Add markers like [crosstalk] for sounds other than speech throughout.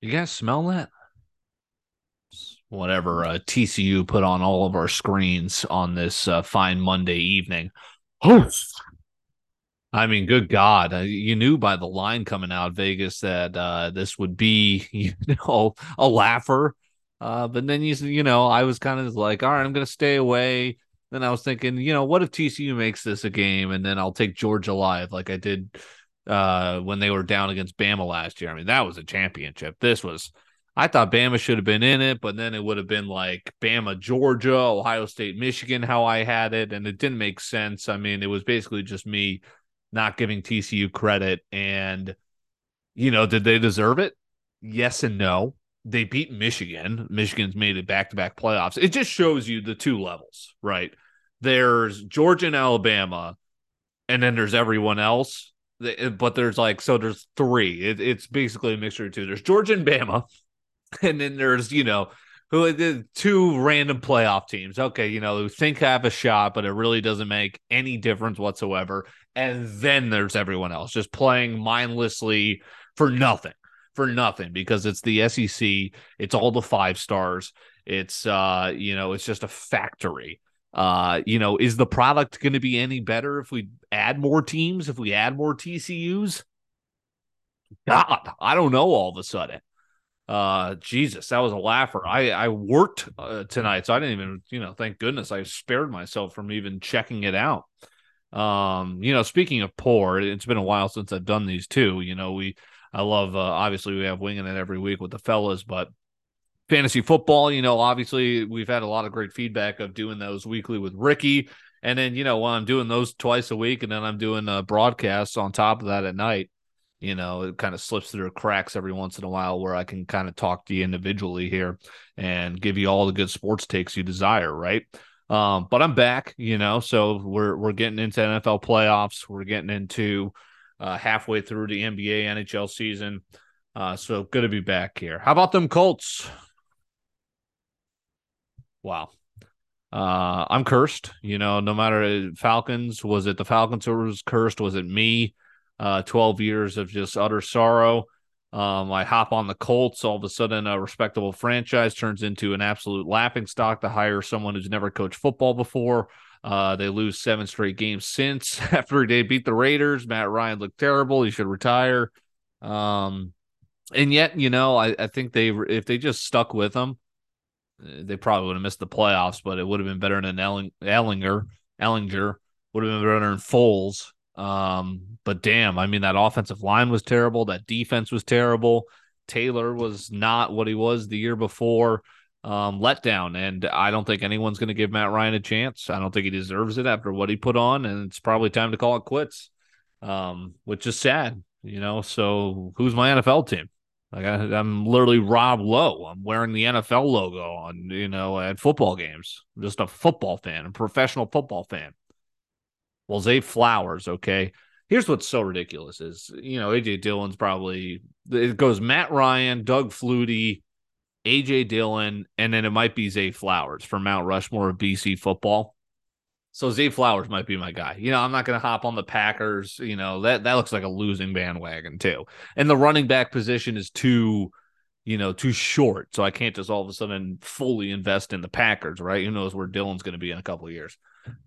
You guys smell that? Whatever uh, TCU put on all of our screens on this uh, fine Monday evening. Oh, I mean, good God, uh, you knew by the line coming out Vegas that uh, this would be, [laughs] you know, a laugher. Uh, but then you, you know, I was kind of like, all right, I'm going to stay away. Then I was thinking, you know, what if TCU makes this a game, and then I'll take Georgia live like I did uh, when they were down against Bama last year. I mean, that was a championship. This was, I thought Bama should have been in it, but then it would have been like Bama, Georgia, Ohio State, Michigan, how I had it, and it didn't make sense. I mean, it was basically just me not giving TCU credit. And, you know, did they deserve it? Yes and no. They beat Michigan. Michigan's made it back to back playoffs. It just shows you the two levels, right? There's Georgia and Alabama, and then there's everyone else. But there's like, so there's three. It, it's basically a mixture of two. There's Georgia and Bama, [laughs] and then there's, you know, who the two random playoff teams. Okay, you know, who think have a shot, but it really doesn't make any difference whatsoever. And then there's everyone else just playing mindlessly for nothing, for nothing, because it's the SEC. It's all the five stars. It's uh, you know, it's just a factory. Uh, you know, is the product going to be any better if we add more teams, if we add more TCUs? God, I don't know all of a sudden. Uh jesus that was a laugher. I i worked uh, tonight so i didn't even you know thank goodness i spared myself from even checking it out. Um you know speaking of poor it's been a while since i've done these too you know we i love uh, obviously we have winging it every week with the fellas but fantasy football you know obviously we've had a lot of great feedback of doing those weekly with ricky and then you know while i'm doing those twice a week and then i'm doing uh, broadcasts on top of that at night you know, it kind of slips through cracks every once in a while where I can kind of talk to you individually here and give you all the good sports takes you desire, right? Um, but I'm back, you know, so we're we're getting into NFL playoffs, we're getting into uh, halfway through the NBA NHL season. Uh, so good to be back here. How about them Colts? Wow. Uh, I'm cursed, you know, no matter Falcons, was it the Falcons who was cursed? Was it me? uh, 12 years of just utter sorrow. Um, I hop on the Colts. All of a sudden, a respectable franchise turns into an absolute laughing stock to hire someone who's never coached football before. Uh, they lose seven straight games since [laughs] after they beat the Raiders. Matt Ryan looked terrible. He should retire. Um, and yet, you know, I, I think they if they just stuck with him, they probably would have missed the playoffs. But it would have been better than Elling, Ellinger. Ehlinger would have been better than Foles. Um, but damn, I mean, that offensive line was terrible. That defense was terrible. Taylor was not what he was the year before. Um, letdown, and I don't think anyone's going to give Matt Ryan a chance. I don't think he deserves it after what he put on, and it's probably time to call it quits. Um, which is sad, you know. So who's my NFL team? Like I, am literally Rob Lowe. I'm wearing the NFL logo on, you know, at football games. I'm just a football fan, a professional football fan. Well, Zay Flowers, okay. Here's what's so ridiculous is, you know, AJ Dillon's probably it goes Matt Ryan, Doug Flutie, AJ Dillon, and then it might be Zay Flowers for Mount Rushmore of BC football. So Zay Flowers might be my guy. You know, I'm not going to hop on the Packers. You know that that looks like a losing bandwagon too. And the running back position is too, you know, too short. So I can't just all of a sudden fully invest in the Packers, right? Who knows where Dylan's going to be in a couple of years.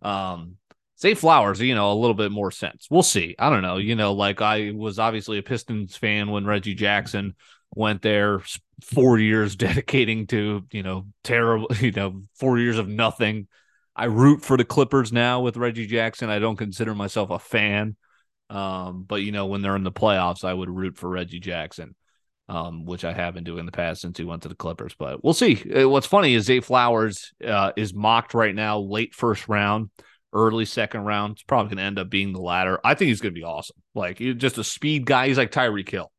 Um, Zay Flowers, you know, a little bit more sense. We'll see. I don't know. You know, like I was obviously a Pistons fan when Reggie Jackson went there, four years [laughs] dedicating to, you know, terrible, [laughs] you know, four years of nothing. I root for the Clippers now with Reggie Jackson. I don't consider myself a fan. Um, but you know, when they're in the playoffs, I would root for Reggie Jackson, um, which I have been doing in the past since he went to the Clippers. But we'll see. Uh, what's funny is Zay Flowers uh, is mocked right now, late first round early second round. It's probably going to end up being the latter. I think he's going to be awesome. Like just a speed guy. He's like Tyreek Hill.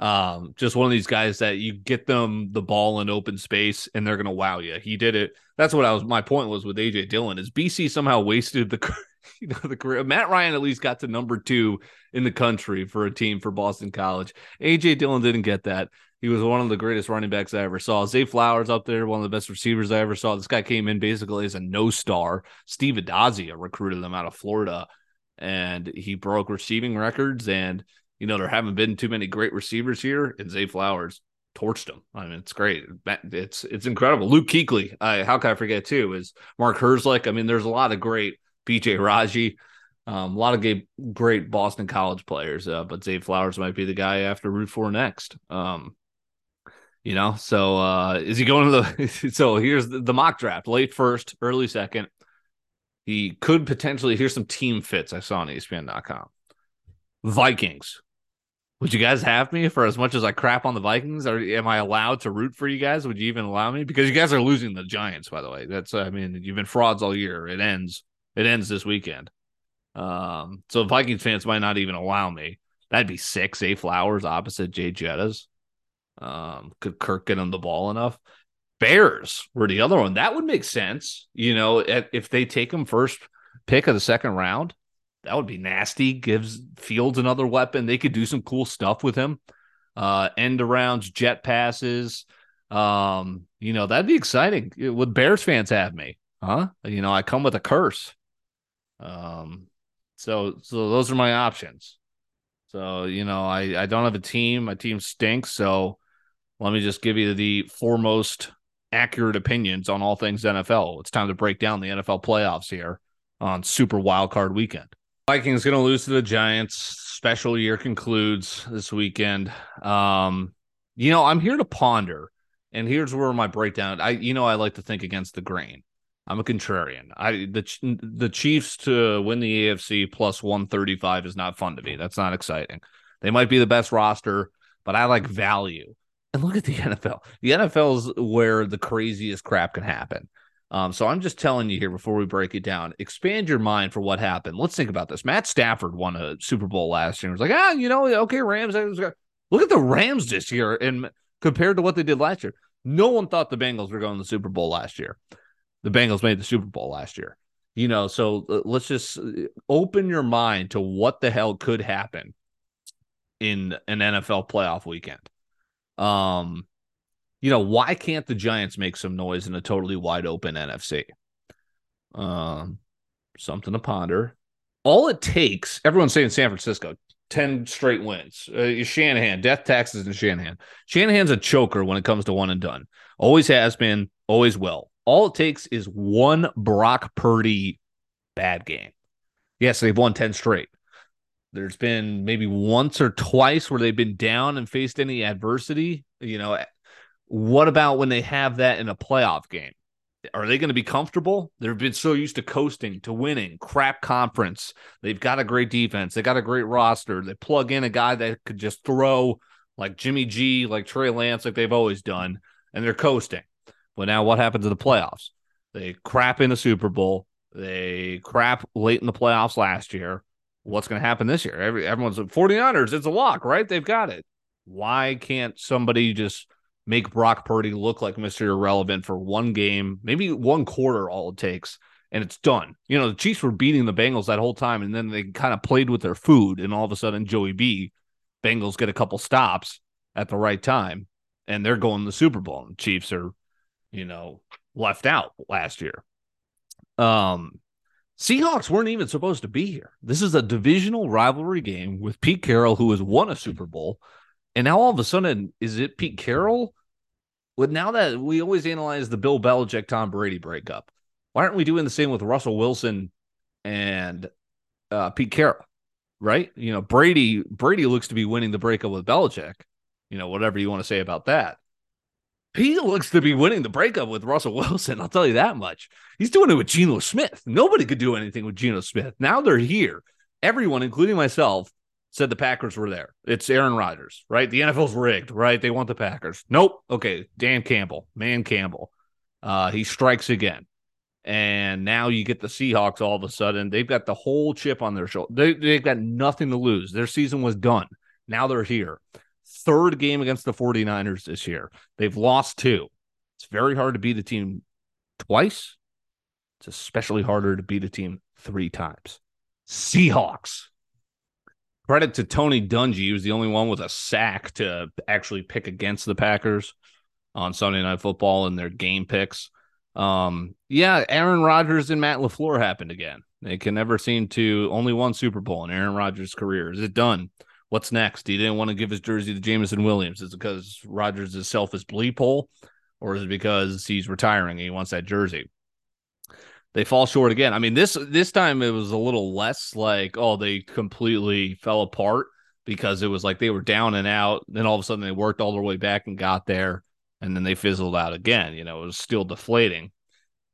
Um, just one of these guys that you get them the ball in open space and they're to wow you. He did it. That's what I was. My point was with AJ Dillon is BC somehow wasted the, [laughs] you know, the career. Matt Ryan at least got to number two in the country for a team for Boston College. AJ Dillon didn't get that. He was one of the greatest running backs I ever saw. Zay Flowers up there, one of the best receivers I ever saw. This guy came in basically as a no star. Steve Addazio recruited him out of Florida, and he broke receiving records. And you know, there haven't been too many great receivers here, and Zay Flowers torched him. I mean, it's great. It's it's incredible. Luke Kuechly, uh, how can I forget too? Is Mark Herzlich. I mean, there's a lot of great BJ Raji, um, a lot of great, great Boston College players. Uh, but Zay Flowers might be the guy after root for next. Um, you know, so uh, is he going to the? [laughs] so here's the, the mock draft: late first, early second. He could potentially. Here's some team fits I saw on ESPN.com. Vikings. Would you guys have me for as much as I crap on the Vikings? Or am I allowed to root for you guys? Would you even allow me? Because you guys are losing the Giants, by the way. That's I mean, you've been frauds all year. It ends. It ends this weekend. Um, so Vikings fans might not even allow me. That'd be six, eight flowers opposite Jay Jettas. Um, could Kirk get him the ball enough? Bears were the other one. That would make sense. You know, if they take him first pick of the second round, that would be nasty. Gives Fields another weapon. They could do some cool stuff with him. Uh, end arounds, jet passes. Um, you know, that'd be exciting. Would Bears fans have me? Huh? You know, I come with a curse. Um, so so those are my options. So, you know, I, I don't have a team. My team stinks. So let me just give you the foremost accurate opinions on all things NFL. It's time to break down the NFL playoffs here on Super Wild Card Weekend. Vikings going to lose to the Giants. Special year concludes this weekend. Um, you know, I'm here to ponder, and here's where my breakdown. I, you know, I like to think against the grain. I'm a contrarian. I the the Chiefs to win the AFC plus 135 is not fun to me. That's not exciting. They might be the best roster, but I like value. And look at the [laughs] NFL. The NFL is where the craziest crap can happen. Um, so I'm just telling you here before we break it down, expand your mind for what happened. Let's think about this. Matt Stafford won a Super Bowl last year. It was like, ah, you know, okay, Rams. Look at the Rams this year, and compared to what they did last year, no one thought the Bengals were going to the Super Bowl last year. The Bengals made the Super Bowl last year. You know, so uh, let's just uh, open your mind to what the hell could happen in an NFL playoff weekend. Um, you know, why can't the Giants make some noise in a totally wide open NFC? Um, something to ponder. All it takes, everyone's saying San Francisco, 10 straight wins. Uh, Shanahan, death taxes and Shanahan. Shanahan's a choker when it comes to one and done. Always has been, always will. All it takes is one Brock Purdy bad game. Yes, they've won 10 straight. There's been maybe once or twice where they've been down and faced any adversity. You know, what about when they have that in a playoff game? Are they going to be comfortable? They've been so used to coasting, to winning, crap conference. They've got a great defense. They got a great roster. They plug in a guy that could just throw like Jimmy G, like Trey Lance, like they've always done, and they're coasting. But now what happens in the playoffs? They crap in the Super Bowl. They crap late in the playoffs last year what's going to happen this year? Every, everyone's 49ers, it's a lock, right? They've got it. Why can't somebody just make Brock Purdy look like Mr. Irrelevant for one game, maybe one quarter, all it takes, and it's done? You know, the Chiefs were beating the Bengals that whole time, and then they kind of played with their food, and all of a sudden, Joey B, Bengals get a couple stops at the right time, and they're going to the Super Bowl. And Chiefs are, you know, left out last year. Um, Seahawks weren't even supposed to be here. This is a divisional rivalry game with Pete Carroll, who has won a Super Bowl. And now all of a sudden, is it Pete Carroll? With now that we always analyze the Bill Belichick Tom Brady breakup, why aren't we doing the same with Russell Wilson and uh, Pete Carroll? Right? You know, Brady Brady looks to be winning the breakup with Belichick. You know, whatever you want to say about that. He looks to be winning the breakup with Russell [laughs] Wilson. I'll tell you that much. He's doing it with Geno Smith. Nobody could do anything with Geno Smith. Now they're here. Everyone, including myself, said the Packers were there. It's Aaron Rodgers, right? The NFL's rigged, right? They want the Packers. Nope. Okay. Dan Campbell, man Campbell. Uh, he strikes again. And now you get the Seahawks all of a sudden. They've got the whole chip on their shoulder. They, they've got nothing to lose. Their season was done. Now they're here third game against the 49ers this year. They've lost two. It's very hard to beat a team twice. It's especially harder to beat a team three times. Seahawks. Credit to Tony Dungy. He was the only one with a sack to actually pick against the Packers on Sunday Night Football in their game picks. Um, yeah, Aaron Rodgers and Matt LaFleur happened again. They can never seem to only one Super Bowl in Aaron Rodgers' career. Is it done? What's next? He didn't want to give his jersey to Jameson Williams. Is it because Rodgers is selfish bleep hole, or is it because he's retiring and he wants that jersey? They fall short again. I mean, this this time it was a little less like, oh, they completely fell apart because it was like they were down and out. Then all of a sudden they worked all their way back and got there, and then they fizzled out again. You know, it was still deflating.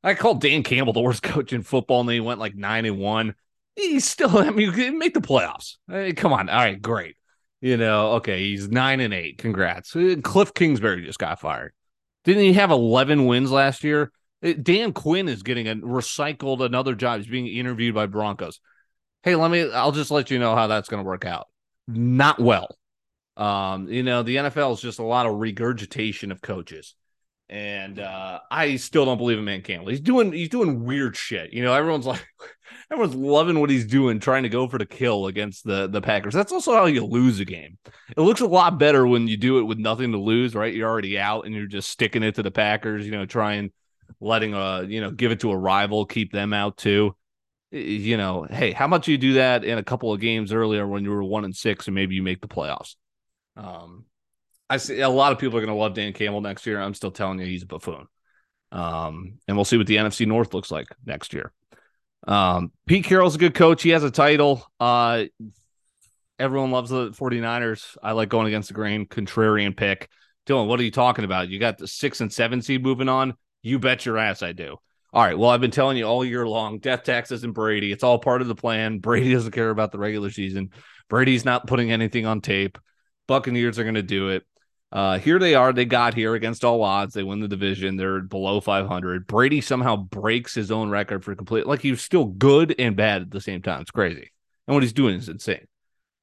I called Dan Campbell the worst [laughs] coach in football, and he went like nine and one he's still, I mean, make the playoffs. Hey, come on. All right, great. You know, okay, he's nine and eight. Congrats. Uh, Cliff Kingsbury just got fired. Didn't he have 11 wins last year? Dan Quinn is getting a recycled another job. He's being interviewed by Broncos. Hey, let me, I'll just let you know how that's going to work out. Not well. Um, you know, the NFL is just a lot of regurgitation of coaches. And uh, I still don't believe in Man Campbell. He's doing he's doing weird shit. You know, everyone's [laughs] like everyone's loving what he's doing, trying to go for the kill against the the Packers. That's also how you lose a game. It looks a lot better when you do it with nothing to lose, right? You're already out and you're just sticking it to the Packers, you know, trying letting a you know, give it to a rival, keep them out too. You know, hey, how much do you do that in a couple of games earlier when you were one and six and maybe you make the playoffs? Um, I see a lot of people are going to love Dan Campbell next year. I'm still telling you he's a buffoon. Um, and we'll see what the NFC North looks like next year. Um, Pete Carroll's a good coach. He has a title. Uh, everyone loves the 49ers. I like going against the grain, contrarian pick. Dylan, what are you talking about? You got the six and seven seed moving on. You bet your ass I do. All right. Well, I've been telling you all year long death taxes and Brady. It's all part of the plan. [laughs] Brady doesn't care about the regular season. Brady's not putting anything on tape. Buccaneers are going to do it. Uh, here they are. They got here against all odds. They win the division. They're below 500. Brady somehow breaks his own record for complete. Like he's still good and bad at the same time. It's crazy. And what he's doing is insane.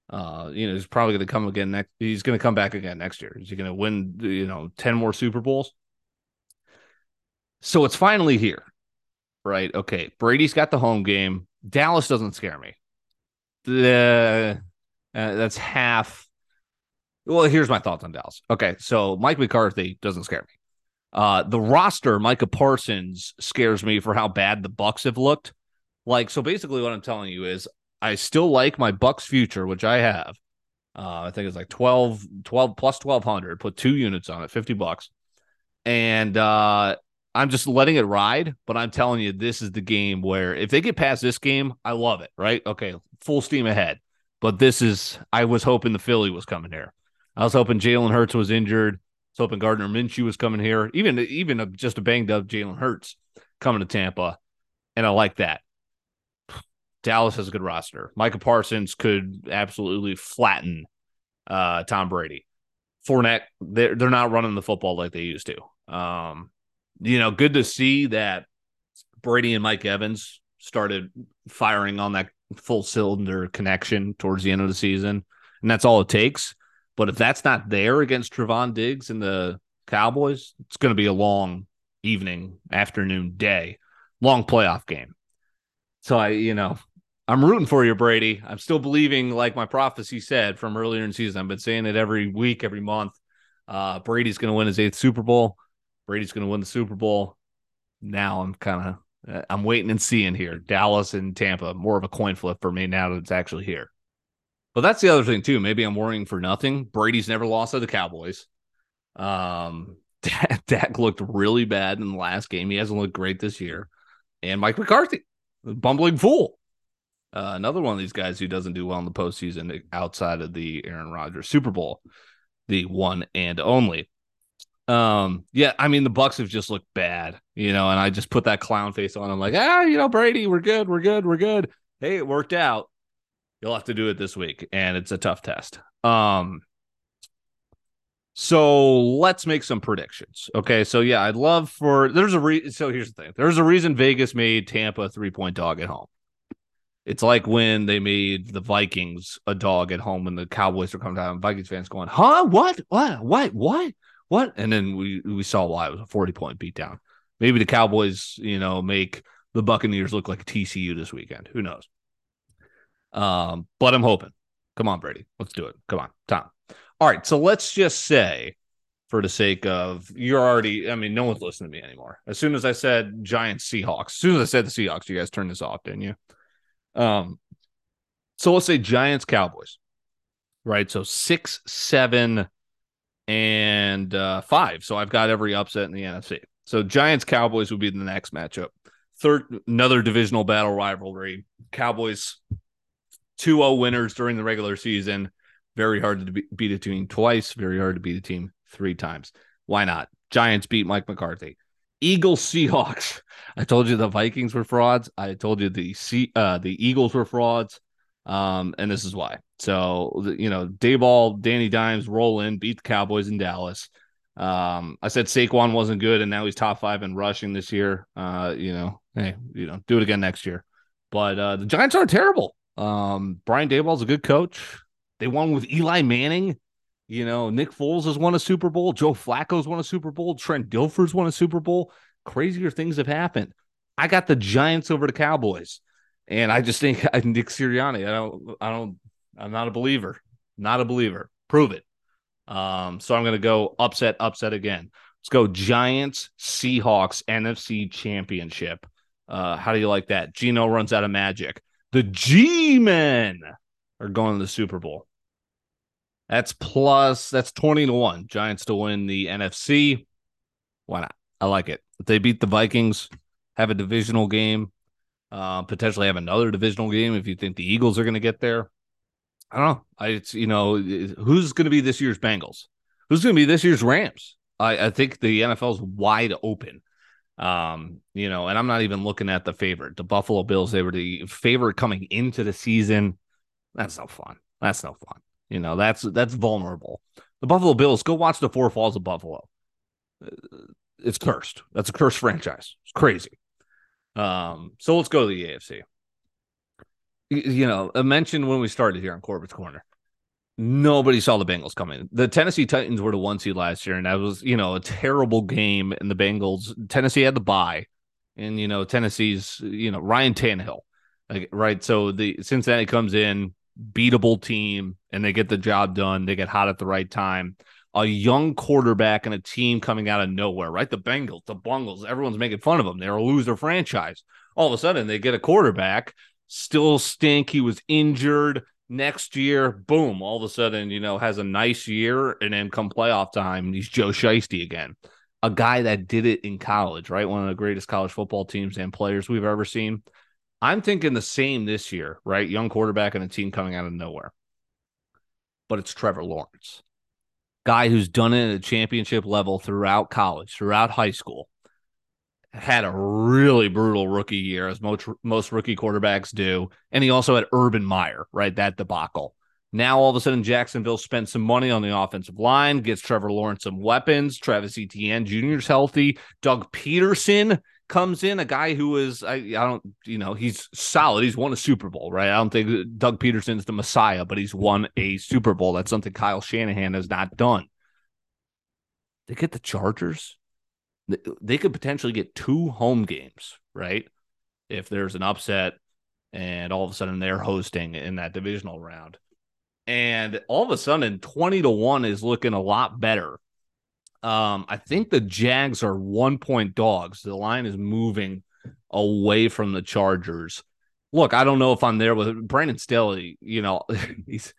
Uh, you know, he's probably going to come again next. He's going to come back again next year. Is he going to win? You know, ten more Super Bowls? So it's finally here, right? Okay, Brady's got the home game. Dallas doesn't scare me. The uh, that's half well, here's my thoughts on Dallas. Okay, so Mike McCarthy doesn't scare me. Uh, the roster, Micah Parsons scares me for how bad the Bucks have looked. Like, so basically, what I'm telling you is, I still like my Bucks future, which I have. Uh, I think it's like 12, 12 plus 1200, put two units on it, 50 bucks. And uh, I'm just letting it ride. But I'm telling you, this is the game where if they get past this game, I love it, right? Okay, full steam ahead. But this is, I was hoping the Philly was coming here. I was hoping Jalen Hurts was injured. I was hoping Gardner Minshew was coming here. Even even a, just a banged up Jalen Hurts coming to Tampa, and I like that. Dallas has a good roster. Micah Parsons could absolutely flatten uh, Tom Brady. Fournette, they're they're not running the football like they used to. Um, you know, good to see that Brady and Mike Evans started firing on that full cylinder connection towards the end of the season, and that's all it takes. But if that's not there against Trevon Diggs and the Cowboys, it's going to be a long evening, afternoon, day, long playoff game. So I, you know, I'm rooting for you, Brady. I'm still believing, like my prophecy said from earlier in the season. I've been saying it every week, every month. Uh, Brady's going to win his eighth Super Bowl. Brady's going to win the Super Bowl. Now I'm kind of, uh, I'm waiting and seeing here. Dallas and Tampa, more of a coin flip for me now that it's actually here. But that's the other thing too. Maybe I'm worrying for nothing. Brady's never lost to the Cowboys. Um, [laughs] Dak looked really bad in the last game. He hasn't looked great this year. And Mike McCarthy, bumbling fool. Uh, another one of these guys who doesn't do well in the postseason outside of the Aaron Rodgers Super Bowl, the one and only. Um, yeah, I mean the Bucks have just looked bad, you know, and I just put that clown face on. I'm like, ah, you know, Brady, we're good, we're good, we're good. Hey, it worked out. You'll have to do it this week, and it's a tough test. Um, so let's make some predictions. Okay, so yeah, I'd love for there's a re so here's the thing. There's a reason Vegas made Tampa a three point dog at home. It's like when they made the Vikings a dog at home when the Cowboys were coming down. Vikings fans going, huh? What? What? What? What? What? And then we we saw why it was a 40 point beatdown. Maybe the Cowboys, you know, make the Buccaneers look like a TCU this weekend. Who knows? Um, but I'm hoping. Come on, Brady. Let's do it. Come on, Tom. All right. So let's just say, for the sake of you're already, I mean, no one's listening to me anymore. As soon as I said Giants Seahawks, as soon as I said the Seahawks, you guys turned this off, didn't you? Um, so let's say Giants Cowboys. right? So six, seven, and uh, five. So I've got every upset in the NFC. So Giants Cowboys would be the next matchup. Third, another divisional battle rivalry. Cowboys 2 0 winners during the regular season. Very hard to be- beat a team twice. Very hard to beat a team three times. Why not? Giants beat Mike McCarthy. Eagles Seahawks. [laughs] I told you the Vikings were frauds. I told you the C- uh, the Eagles were frauds. Um, and this is why. So you know, Daboll, Danny Dimes roll in, beat the Cowboys in Dallas. Um, I said Saquon wasn't good, and now he's top five in rushing this year. Uh, you know, hey, you know, do it again next year. But uh, the Giants aren't terrible. Um, Brian Daboll's a good coach. They won with Eli Manning. You know, Nick Foles has won a Super Bowl. Joe Flacco's won a Super Bowl. Trent Dilfer's won a Super Bowl. Crazier things have happened. I got the Giants over the Cowboys, and I just [laughs] think Nick Sirianni. I don't. I don't. I'm not a believer. Not a believer. Prove it. Um, so I'm going to go upset, upset again. Let's go Giants, Seahawks, NFC Championship. Uh, how do you like that? Geno runs out of magic. The G Men are going to the Super Bowl. That's plus, that's 20 to 1. Giants to win the NFC. Why not? I like it. If they beat the Vikings, have a divisional game, uh, potentially have another divisional game if you think the Eagles are going to get there. I don't know. I it's you know who's going to be this year's Bengals? Who's going to be this year's Rams? I, I think the NFL is wide open. Um, you know, and I'm not even looking at the favorite. The Buffalo Bills, they were the favorite coming into the season. That's no fun. That's no fun. You know, that's that's vulnerable. The Buffalo Bills, go watch the Four Falls of Buffalo. Uh, it's cursed. That's a cursed franchise. It's crazy. Um, so let's go to the AFC you know, I mentioned when we started here on Corbett's Corner, nobody saw the Bengals coming. The Tennessee Titans were the one seed last year, and that was, you know, a terrible game. And the Bengals, Tennessee had the bye, and you know, Tennessee's, you know, Ryan Tannehill, like, right? So the Cincinnati comes in, beatable team, and they get the job done. They get hot at the right time. A young quarterback and a team coming out of nowhere, right? The Bengals, the Bungles, everyone's making fun of them. They're a loser franchise. All of a sudden, they get a quarterback still stink. He was injured. Next year, boom, all of a sudden, you know, has a nice year, and then come playoff time, he's Joe Shiesty again. A guy that did it in college, right? One of the greatest college football teams and players we've ever seen. I'm thinking the same this year, right? Young quarterback and a team coming out of nowhere. But it's Trevor Lawrence, guy who's done it at a championship level throughout college, throughout high school had a really brutal rookie year, as most most rookie quarterbacks do, and he also had Urban Meyer, right? That debacle. Now all of a sudden, Jacksonville spent some money on the offensive line, gets Trevor Lawrence some weapons. Travis Etienne Jr. is healthy. Doug Pederson comes in, a guy who is I, I don't you know he's solid. He's won a Super Bowl, right? I don't think Doug Pederson's the Messiah, but he's won a Super Bowl. That's something Kyle Shanahan has not done. They get the Chargers they could potentially get two home games, right? If there's an upset and all of a sudden they're hosting in that divisional round. And all of a sudden 20 to 1 is looking a lot better. Um, I think the Jags are one point dogs. The line is moving away from the Chargers. Look, I don't know if I'm there with Brandon Staley. You know, [laughs] he's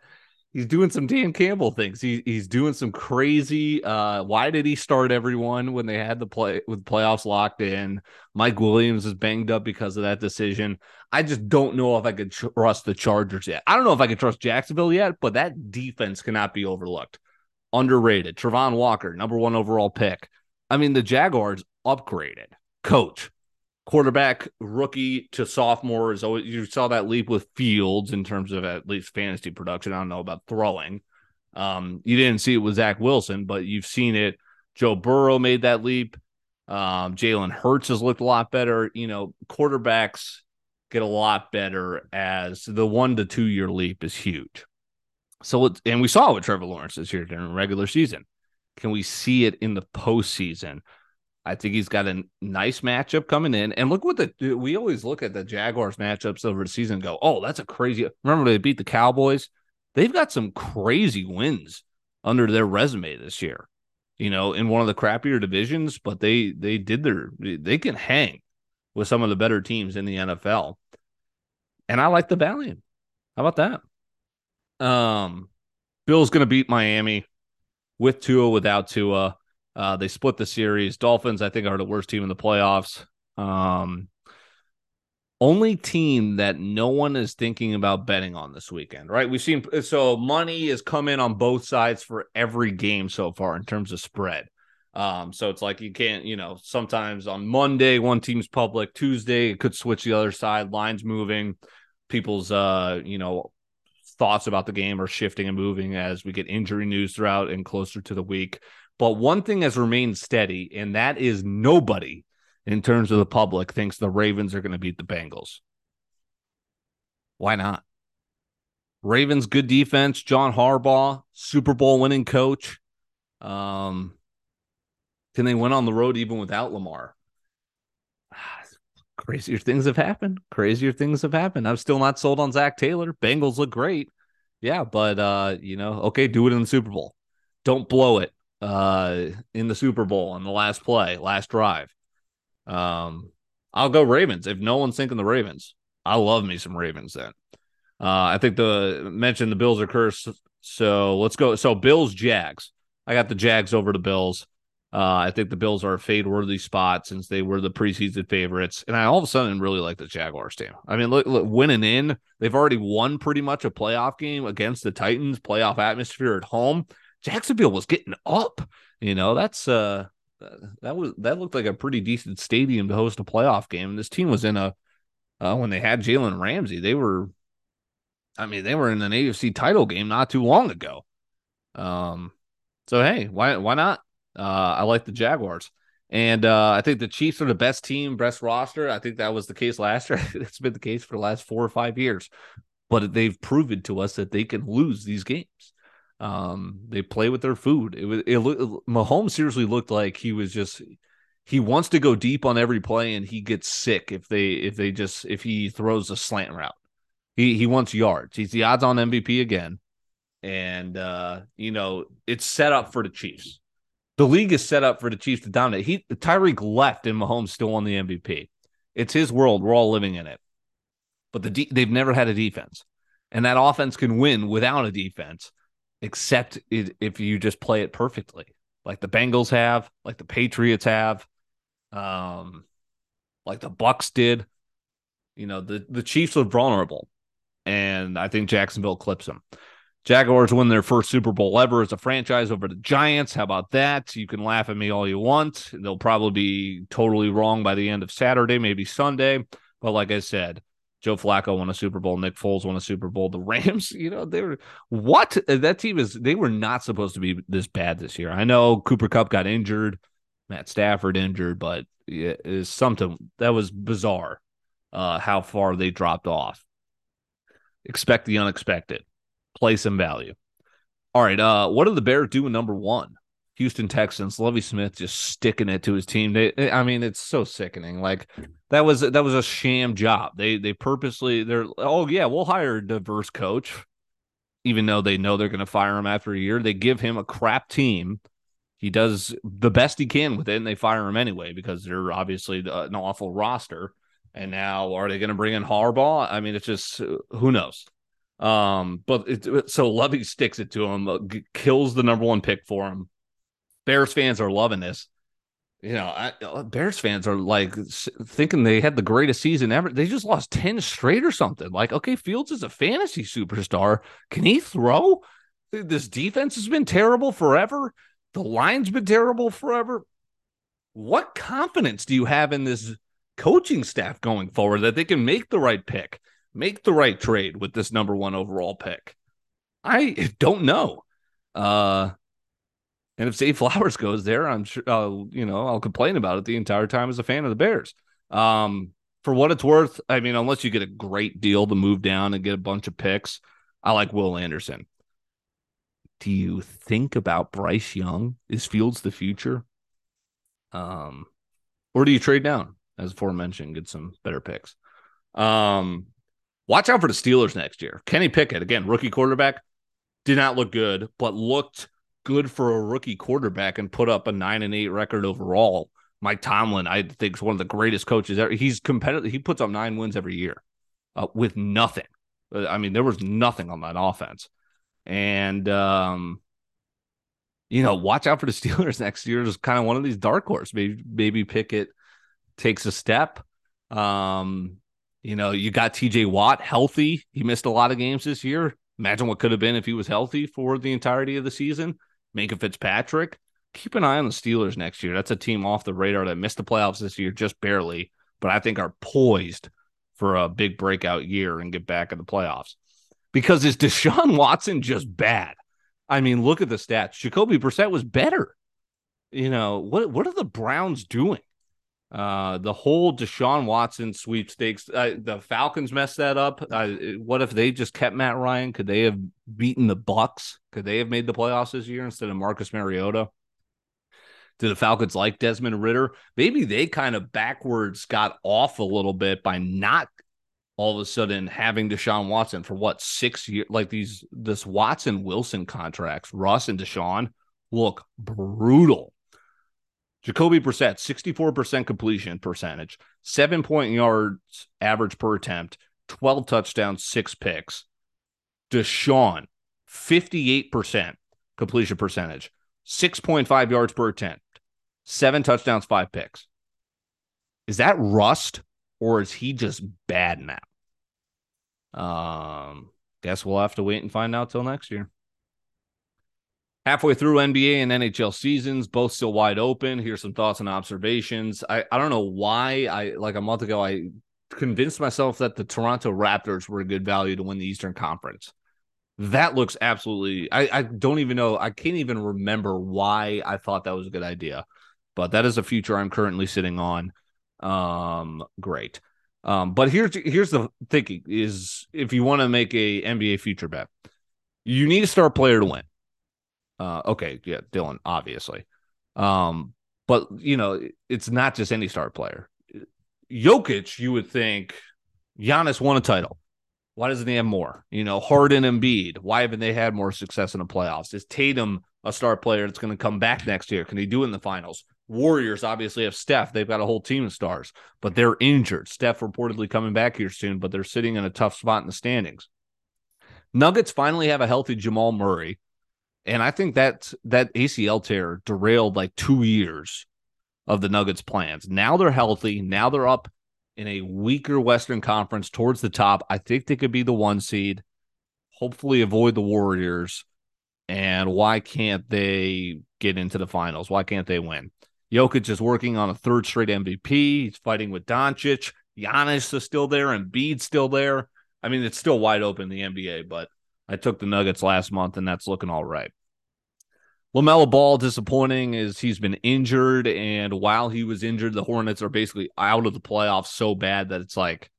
he's doing some Dan Campbell things. He, he's doing some crazy. Uh, why did he start everyone when they had the play with playoffs locked in? Mike Williams is banged up because of that decision. I just don't know if I could trust the Chargers yet. I don't know if I can trust Jacksonville yet, but that defense cannot be overlooked. Underrated. Travon Walker, number one overall pick. I mean, the Jaguars upgraded. Coach, quarterback rookie to sophomore is always you saw that leap with Fields in terms of at least fantasy production. I don't know about throwing. Um, you didn't see it with Zach Wilson, but you've seen it. Joe Burrow made that leap. Um, Jalen Hurts has looked a lot better. You know, quarterbacks get a lot better as the one to two year leap is huge. So, and we saw it with Trevor Lawrence this year during regular season. Can we see it in the postseason? I think he's got a nice matchup coming in. And look what the we always look at the Jaguars matchups over the season go, oh, that's a crazy. Remember they beat the Cowboys? They've got some crazy wins under their resume this year. You know, in one of the crappier divisions, but they they did their they can hang with some of the better teams in the NFL. And I like the Valiant. How about that? Um, Bill's going to beat Miami with Tua, without Tua. Uh, they split the series. Dolphins, I think, are the worst team in the playoffs. Um, only team that no one is thinking about betting on this weekend, right? We've seen so money has come in on both sides for every game so far in terms of spread. Um, so it's like you can't, you know, sometimes on Monday one team's public, Tuesday it could switch the other side, lines moving, people's uh, you know, thoughts about the game are shifting and moving as we get injury news throughout and closer to the week. But one thing has remained steady, and that is nobody in terms of the public thinks the Ravens are going to beat the Bengals. Why not? Ravens good defense, John Harbaugh, Super Bowl winning coach. Um, can they win on the road even without Lamar? Crazier things have happened. Crazier things have happened. I'm still not sold on Zac Taylor. Bengals look great. Yeah, but uh, you know, okay, do it in the Super Bowl. Don't blow it uh in the Super Bowl on the last play, last drive. Um, I'll go Ravens. If no one's thinking the Ravens, I love me some Ravens then. Uh, I think the mentioned the Bills are cursed. So let's go. So Bills, Jags. I got the Jags over the Bills. Uh, I think the Bills are a fade worthy spot since they were the preseason favorites. And I all of a sudden really like the Jaguars team. I mean, look, look, winning in, they've already won pretty much a playoff game against the Titans, playoff atmosphere at home. Jacksonville was getting up. You know, that's uh that was that looked like a pretty decent stadium to host a playoff game. And this team was in a uh, when they had Jalen Ramsey, they were, I mean, they were in an AFC title game not too long ago. Um, so hey, why why not? Uh, I like the Jaguars, and uh, I think the Chiefs are the best team, best roster. I think that was the case last year. [laughs] it's been the case for the last four or five years, but they've proven to us that they can lose these games. Um, they play with their food. It was it, it Mahomes seriously looked like he was just he wants to go deep on every play and he gets sick if they if they just if he throws a slant route. He he wants yards. He's the odds on MVP again. And uh, you know, it's set up for the Chiefs. The league is set up for the Chiefs to dominate. He Tyreek left and Mahomes still won the MVP. It's his world. We're all living in it. But the de- they've never had a defense. And that offense can win without a defense except it, if you just play it perfectly, like the Bengals have, like the Patriots have, um, like the Bucks did. You know, the the Chiefs are vulnerable, and I think Jacksonville clips them. Jaguars win their first Super Bowl ever as a franchise over the Giants. How about that? You can laugh at me all you want. They'll probably be totally wrong by the end of Saturday, maybe Sunday. But like I said, Joe Flacco won a Super Bowl. Nick Foles won a Super Bowl. The [laughs] Rams, you know, they were what that team is. They were not supposed to be this bad this year. I know Cooper Kupp got injured, Matt Stafford injured, but it is something that was bizarre. Uh, how far they dropped off. Expect the unexpected. Play some value. All right. Uh, what do the Bears do in number one? Houston Texans, Lovie Smith just sticking it to his team. They, I mean, it's so sickening. Like that was that was a sham job. They they purposely they're oh yeah, we'll hire a diverse coach, even though they know they're going to fire him after a year. They give him a crap team. He does the best he can with it, and they fire him anyway because they're obviously an awful roster. And now, are they going to bring in Harbaugh? I mean, it's just who knows. Um, but it, so Lovie sticks it to him, uh, kills the number one pick for him Bears fans are loving this. You know, I, uh, Bears fans are like thinking they had the greatest season ever. They just lost 10 straight or something. Like, okay, Fields is a fantasy superstar. Can he throw? This defense has been terrible forever. The line's been terrible forever. What confidence do you have in this coaching staff going forward that they can make the right pick, make the right trade with this number one overall pick? I don't know. Uh, and if Zay Flowers goes there, I'm sure I'll, you know, I'll complain about it the entire time as a fan of the Bears. Um, for what it's worth, I mean, unless you get a great deal to move down and get a bunch of picks, I like Will Anderson. Do you think about Bryce Young? Is Fields the future? Um, or do you trade down, as aforementioned, get some better picks? Um, watch out for the Steelers next year. Kenny Pickett, again, rookie quarterback, did not look good, but looked good for a rookie quarterback and put up a nine and eight record overall. Mike Tomlin, I think, is one of the greatest coaches ever. He's competitive. He puts up nine wins every year uh, with nothing. Uh, I mean, there was nothing on that offense. And um, you know, watch out for the [laughs] Steelers next year. Is kind of one of these dark horse. Maybe maybe Pickett takes a step. Um, you know, you got TJ Watt healthy. He missed a lot of games this year. Imagine what could have been if he was healthy for the entirety of the season. Minkah Fitzpatrick. Keep an eye on the Steelers next year. That's a team off the radar that missed the playoffs this year just barely, but I think are poised for a big breakout year and get back in the playoffs. Because is Deshaun [laughs] Watson just bad? I mean, look at the stats. Jacoby Brissett was better. You know, what what are the Browns doing? Uh, the whole Deshaun Watson sweepstakes, uh, the Falcons messed that up. Uh, what if they just kept Matt Ryan? Could they have beaten the Bucks? Could they have made the playoffs this year instead of Marcus Mariota? Do the Falcons like Desmond Ridder? Maybe they kind of backwards got off a little bit by not all of a sudden having Deshaun Watson for what six years? Like these this Watson Wilson contracts, Russ and Deshaun look brutal Jacoby Brissett, 64% completion percentage, seven point yards average per attempt, 12 touchdowns, six picks. Deshaun, 58% completion percentage, 6.5 yards per attempt, seven touchdowns, five picks. Is that rust or is he just bad now? Um, guess we'll have to wait and find out till next year. Halfway through NBA and NHL seasons, both still wide open. Here's some thoughts and observations. I, I don't know why I like a month ago I convinced myself that the Toronto Raptors were a good value to win the Eastern Conference. That looks absolutely I, I don't even know. I can't even remember why I thought that was a good idea. But that is a future I'm currently sitting on. Um great. Um, but here's here's the thinking is if you want to make a NBA future bet, you need a star player to win. Uh, okay, yeah, Dylan, obviously. Um, but you know, it's not just any star player. Jokic, you would think Giannis won a title. Why doesn't he have more? You know, Harden and Embiid. Why haven't they had more success in the playoffs? Is Tatum a star player that's going to come back next year? Can he do in the finals? Warriors obviously have Steph. They've got a whole team of stars, but they're injured. Steph reportedly coming back here soon, but they're sitting in a tough spot in the standings. Nuggets finally have a healthy Jamal Murray. And I think that that ACL tear derailed like two years of the Nuggets' plans. Now they're healthy. Now they're up in a weaker Western Conference towards the top. I think they could be the one seed, hopefully avoid the Warriors. And why can't they get into the finals? Why can't they win? Jokic is working on a third straight MVP. He's fighting with Doncic. Giannis is still there and Bede's still there. I mean, it's still wide open the NBA, but I took the Nuggets last month, and that's looking all right. LaMelo Ball disappointing is he's been injured, and while he was injured, the Hornets are basically out of the playoffs so bad that it's like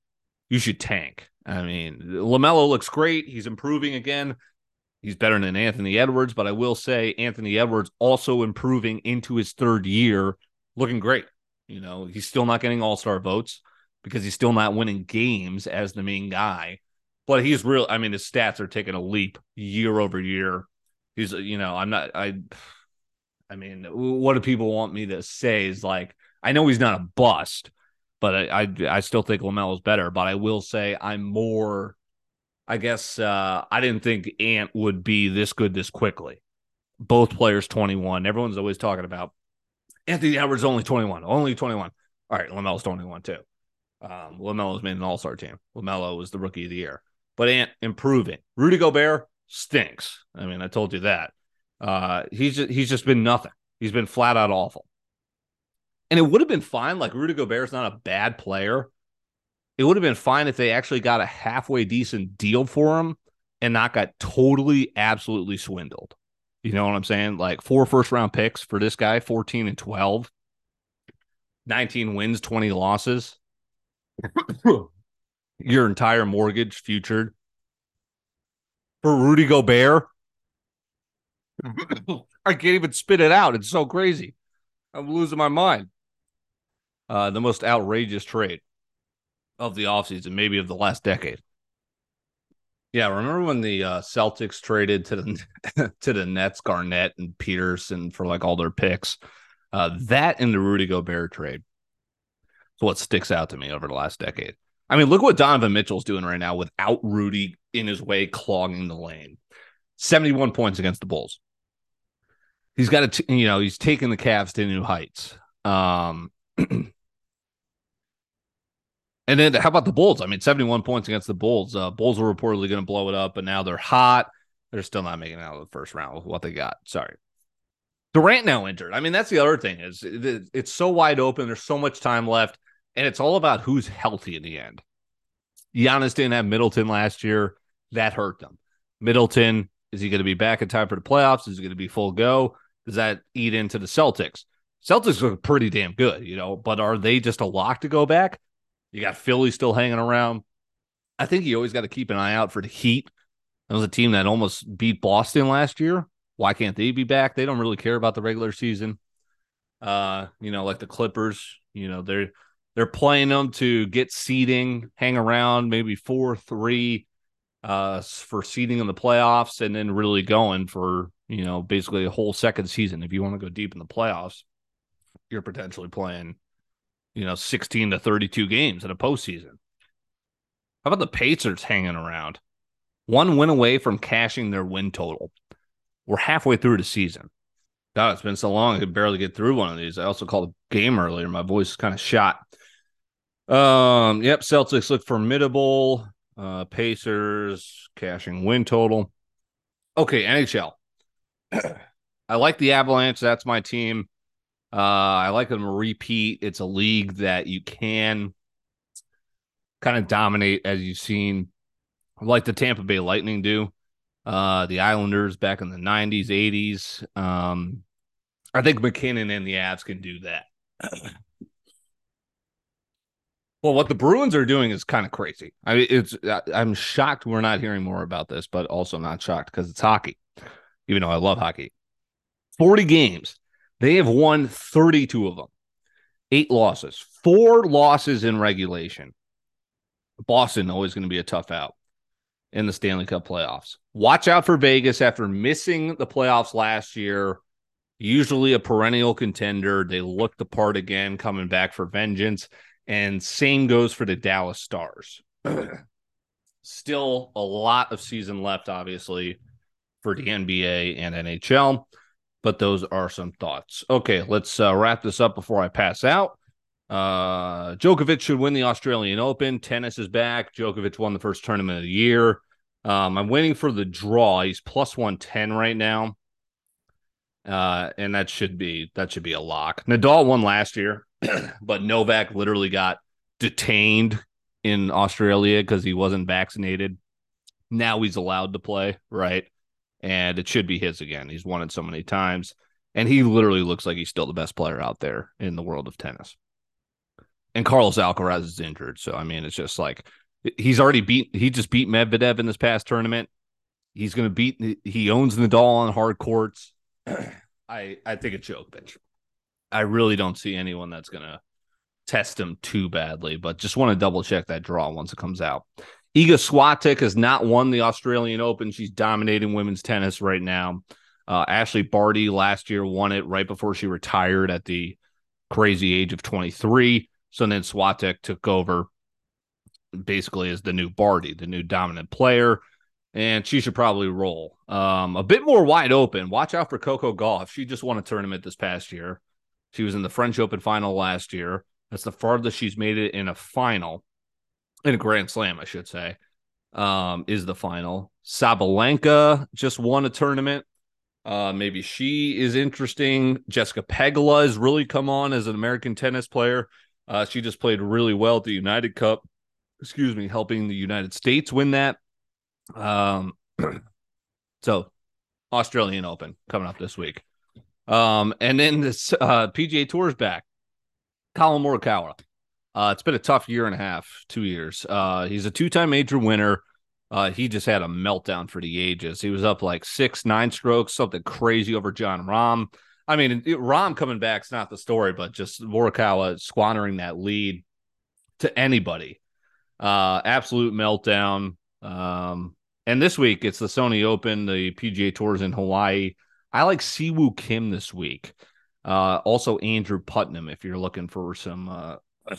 you should tank. I mean, LaMelo looks great. He's improving again. He's better than Anthony Edwards, but I will say Anthony Edwards also improving into his third year, looking great. You know, he's still not getting all star votes because he's still not winning games as the main guy but he's real. I mean, his stats are taking a leap year over year. He's, you know, I'm not, I, I mean, what do people want me to say is like, I know he's not a bust, but I, I, I still think LaMelo's better. But I will say I'm more, I guess, uh, I didn't think Ant would be this good this quickly. Both players 21. Everyone's always talking about Anthony Edwards only 21, only 21. All right, LaMelo's 21 too. Um, LaMelo's made an all star team. LaMelo was the rookie of the year but Ant improving. Rudy Gobert stinks. I mean, I told you that. Uh, he's just, he's just been nothing. He's been flat out awful. And it would have been fine. Like Rudy Gobert's not a bad player. It would have been fine if they actually got a halfway decent deal for him and not got totally, absolutely swindled. You know what I'm saying? Like four first round picks for this guy, 14 and 12, 19 wins, 20 losses. [coughs] [coughs] your entire mortgage futured for Rudy Gobert. [clears throat] I can't even spit it out. It's so crazy. I'm losing my mind. Uh, the most outrageous trade of the offseason, maybe of the last decade. Yeah, remember when the uh, Celtics traded to the [laughs] to the Nets, Garnett and Peterson for like all their picks? Uh, that and the Rudy Gobert trade is what sticks out to me over the last decade. I mean, look what Donovan Mitchell's doing right now without Rudy in his way clogging the lane. 71 points against the Bulls. He's got to, you know, he's taking the Cavs to new heights. Um, [clears throat] and then how about the Bulls? I mean, 71 points against the Bulls. Uh, Bulls were reportedly going to blow it up, but now they're hot. They're still not making it out of the first round with what they got. Sorry. Durant now injured. I mean, that's the other thing is it's so wide open. There's so much time left, and it's all about who's healthy in the end. Giannis didn't have Middleton last year. That hurt them. Middleton, is he going to be back in time for the playoffs? Is he going to be full go? Does that eat into the Celtics? Celtics look pretty damn good, you know, but are they just a lock to go back? You got Philly still hanging around. I think you always got to keep an eye out for the Heat. That was a team that almost beat Boston last year. Why can't they be back? They don't really care about the regular season. Uh, you know, like the Clippers, you know, they're they're playing them to get seeding, hang around, maybe four, three, uh, for seeding in the playoffs, and then really going for you know basically a whole second season. If you want to go deep in the playoffs, you're potentially playing, you know, 16 to 32 games in a postseason. How about the Pacers hanging around? One win away from cashing their win total. We're halfway through the season. God, it's been so long I could barely get through one of these. I also called a game earlier. My voice is kind of shot. Um, yep, Celtics look formidable. Uh, Pacers cashing win total. Okay, NHL. [clears throat] I like the Avalanche. That's my team. Uh, I like them repeat. It's a league that you can kind of dominate, as you've seen, like the Tampa Bay Lightning do. Uh, the Islanders back in the 90s, 80s. Um, I think MacKinnon and the Avs can do that. [clears throat] Well, what the Bruins are doing is kind of crazy. I mean, it's I'm shocked we're not hearing more about this, but also not shocked because it's hockey. Even though I love hockey, forty games, they have won thirty-two of them, eight losses, four losses in regulation. Boston always going to be a tough out in the Stanley Cup playoffs. Watch out for Vegas after missing the playoffs last year. Usually a perennial contender. They look the part again, coming back for vengeance. And same goes for the Dallas Stars. [clears throat] Still a lot of season left, obviously, for the NBA and NHL, but those are some thoughts. Okay, let's uh, wrap this up before I pass out. Uh, Djokovic should win the Australian Open. Tennis is back. Djokovic won the first tournament of the year. Um, I'm waiting for the draw. He's plus 110 right now. Uh, and that should be that should be a lock. Nadal won last year. [clears throat] but Novak literally got detained in Australia because he wasn't vaccinated. Now he's allowed to play, right? And it should be his again. He's won it so many times. And he literally looks like he's still the best player out there in the world of tennis. And Carlos Alcaraz is injured. So, I mean, it's just like he's already beat, he just beat Medvedev in this past tournament. He's going to beat, he owns Nadal on hard courts. [clears throat] I, I think it's Djokovic. I really don't see anyone that's to test him too badly, but just want to double check that draw once it comes out. Iga Swiatek has not won the Australian Open. She's dominating women's tennis right now. Uh, Ashleigh Barty last year won it right before she retired at the crazy age of 23. So then Swiatek took over basically as the new Barty, the new dominant player, and she should probably roll. Um, a bit more wide open. Watch out for Coco Gauff. She just won a tournament this past year. She was in the French Open final last year. That's the farthest she's made it in a final, in a Grand Slam, I should say. Um, is the final. Sabalenka just won a tournament. Uh, maybe she is interesting. Jessica Pegula has really come on as an American tennis player. Uh, she just played really well at the United Cup. Excuse me, helping the United States win that. Um, [clears throat] so Australian Open coming up this week. Um, and then this uh, PGA Tour's back. Collin Morikawa. Uh, it's been a tough year and a half, two years. Uh, he's a two-time major winner. Uh, he just had a meltdown for the ages. He was up like six, nine strokes, something crazy over Jon Rahm. I mean, Rahm coming back is not the story, but just Morikawa squandering that lead to anybody. Uh, absolute meltdown. Um, and this week it's the Sony Open, the PGA Tours in Hawaii. I like Siwoo Kim this week. Uh, also Andrew Putnam, if you're looking for some uh, [clears throat]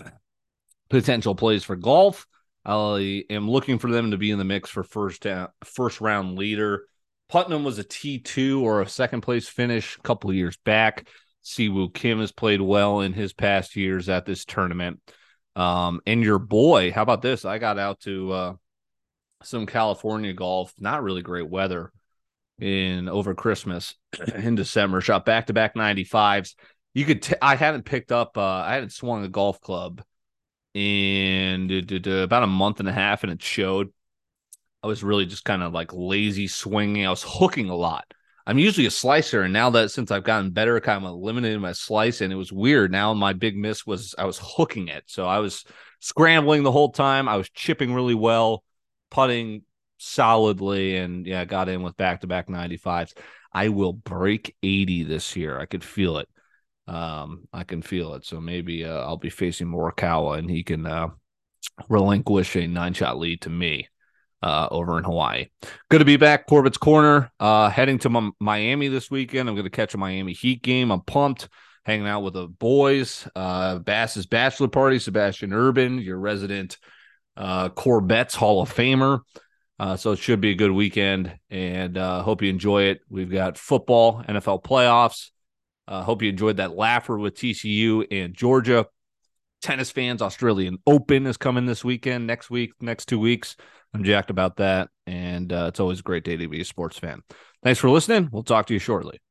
potential plays for golf. I am looking for them to be in the mix for first uh, first round leader. Putnam was a T2 or a second place finish a couple years back. Siwoo Kim has played well in his past years at this tournament. Um, and your boy, how about this? I got out to uh, some California golf, not really great weather in over Christmas [clears throat] in December. Shot back to back 95s. You could, I hadn't picked up, uh, I hadn't swung a golf club in about a month and a half, and it showed. I was really just kind of like lazy swinging. I was hooking a lot. I'm usually a slicer, and now that since I've gotten better, kind of eliminated my slice, and it was weird. Now my big miss was I was hooking it, so I was scrambling the whole time. I was chipping really well, putting solidly, and yeah, got in with back to back 95s. I will break 80 this year. I could feel it. Um, I can feel it. So maybe uh, I'll be facing Morikawa, and he can uh, relinquish a nine shot lead to me uh, over in Hawaii. Good to be back. Corbett's Corner. Uh, heading to Miami this weekend. I'm going to catch a Miami Heat game. I'm pumped. Hanging out with the boys. Uh, Bass's bachelor party. Sebastian Urban, your resident uh, Corbett's Hall of Famer. Uh, so it should be a good weekend, and uh, hope you enjoy it. We've got football, NFL playoffs. Uh, hope you enjoyed that laugher with TCU and Georgia. Tennis fans, Australian Open is coming this weekend, next week, next two weeks. I'm jacked about that. And uh, it's always a great day to be a sports fan. Thanks for listening. We'll talk to you shortly.